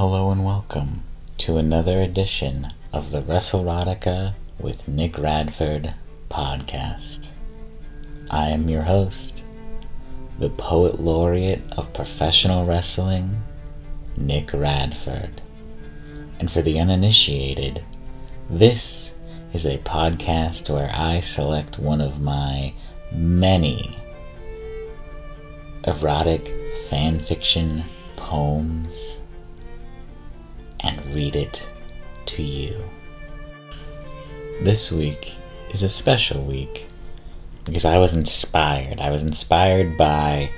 Hello and welcome to another edition of the WrestleRotica with Nick Radford podcast. I am your host, the poet laureate of professional wrestling, Nick Radford. And for the uninitiated, this is a podcast where I select one of my many erotic fan fiction poems read it to you. This week is a special week because I was inspired. I was inspired by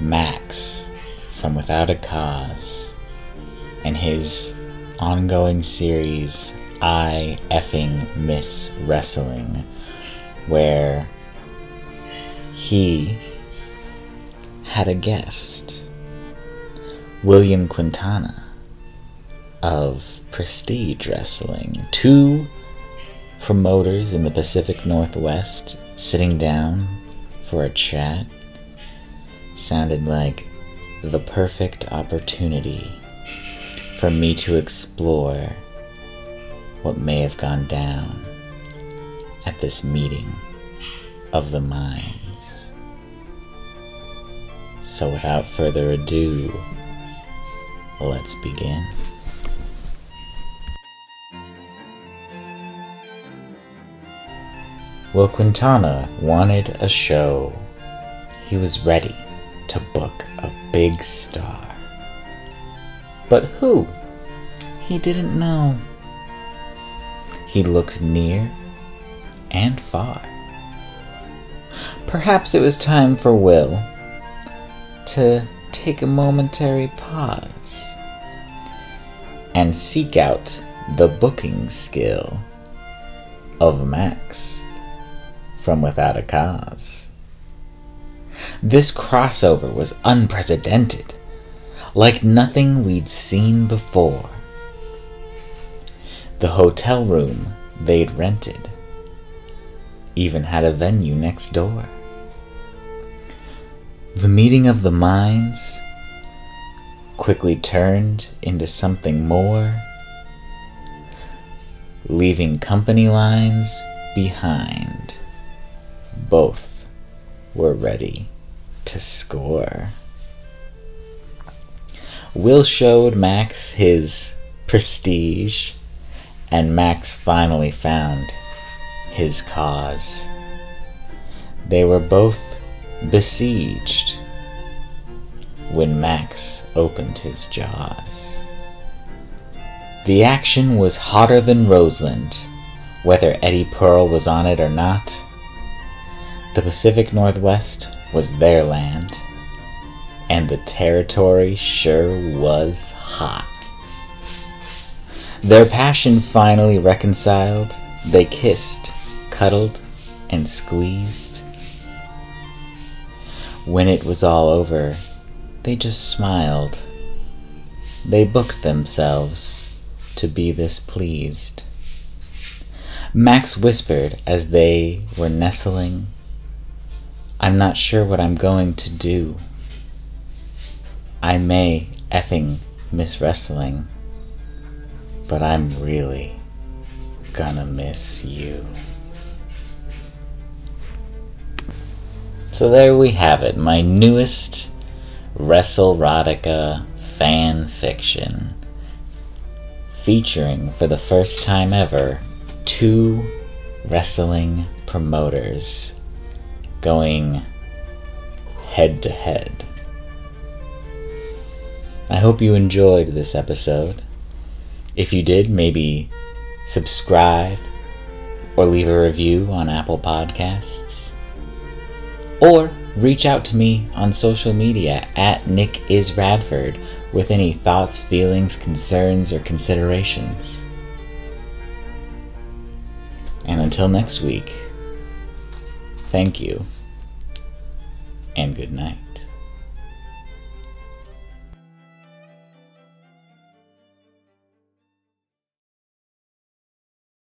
Max from Without a Cause and his ongoing series, I effing miss wrestling, where he had a guest, William Quintana of Prestige Wrestling. Two promoters in the Pacific Northwest sitting down for a chat sounded like the perfect opportunity for me to explore what may have gone down at this meeting of the minds. So, without further ado, let's begin. Well, Quintana wanted a show. He was ready to book a big star. But who? He didn't know. He looked near and far. Perhaps it was time for Will to take a momentary pause and seek out the booking skill of Max from Without a Cause. This crossover was unprecedented, like nothing we'd seen before. The hotel room they'd rented even had a venue next door. The meeting of the minds quickly turned into something more, leaving company lines behind both were ready to score. Will showed Max his prestige, and Max finally found his cause. They were both besieged when Max opened his jaws. The action was hotter than Roseland, whether Eddie Pearl was on it or not. The Pacific Northwest was their land, and the territory sure was hot. Their passion finally reconciled, they kissed, cuddled, and squeezed. When it was all over, they just smiled. They booked themselves to be this pleased. Max whispered as they were nestling I'm not sure what I'm going to do. I may effing miss wrestling, but I'm really gonna miss you. So there we have it, my newest Wrestle WrestleRotica fan fiction, featuring for the first time ever two wrestling promoters going head to head. I hope you enjoyed this episode. If you did, maybe subscribe or leave a review on Apple Podcasts. Or reach out to me on social media at Nick is Radford with any thoughts, feelings, concerns, or considerations. And until next week, thank you and good night.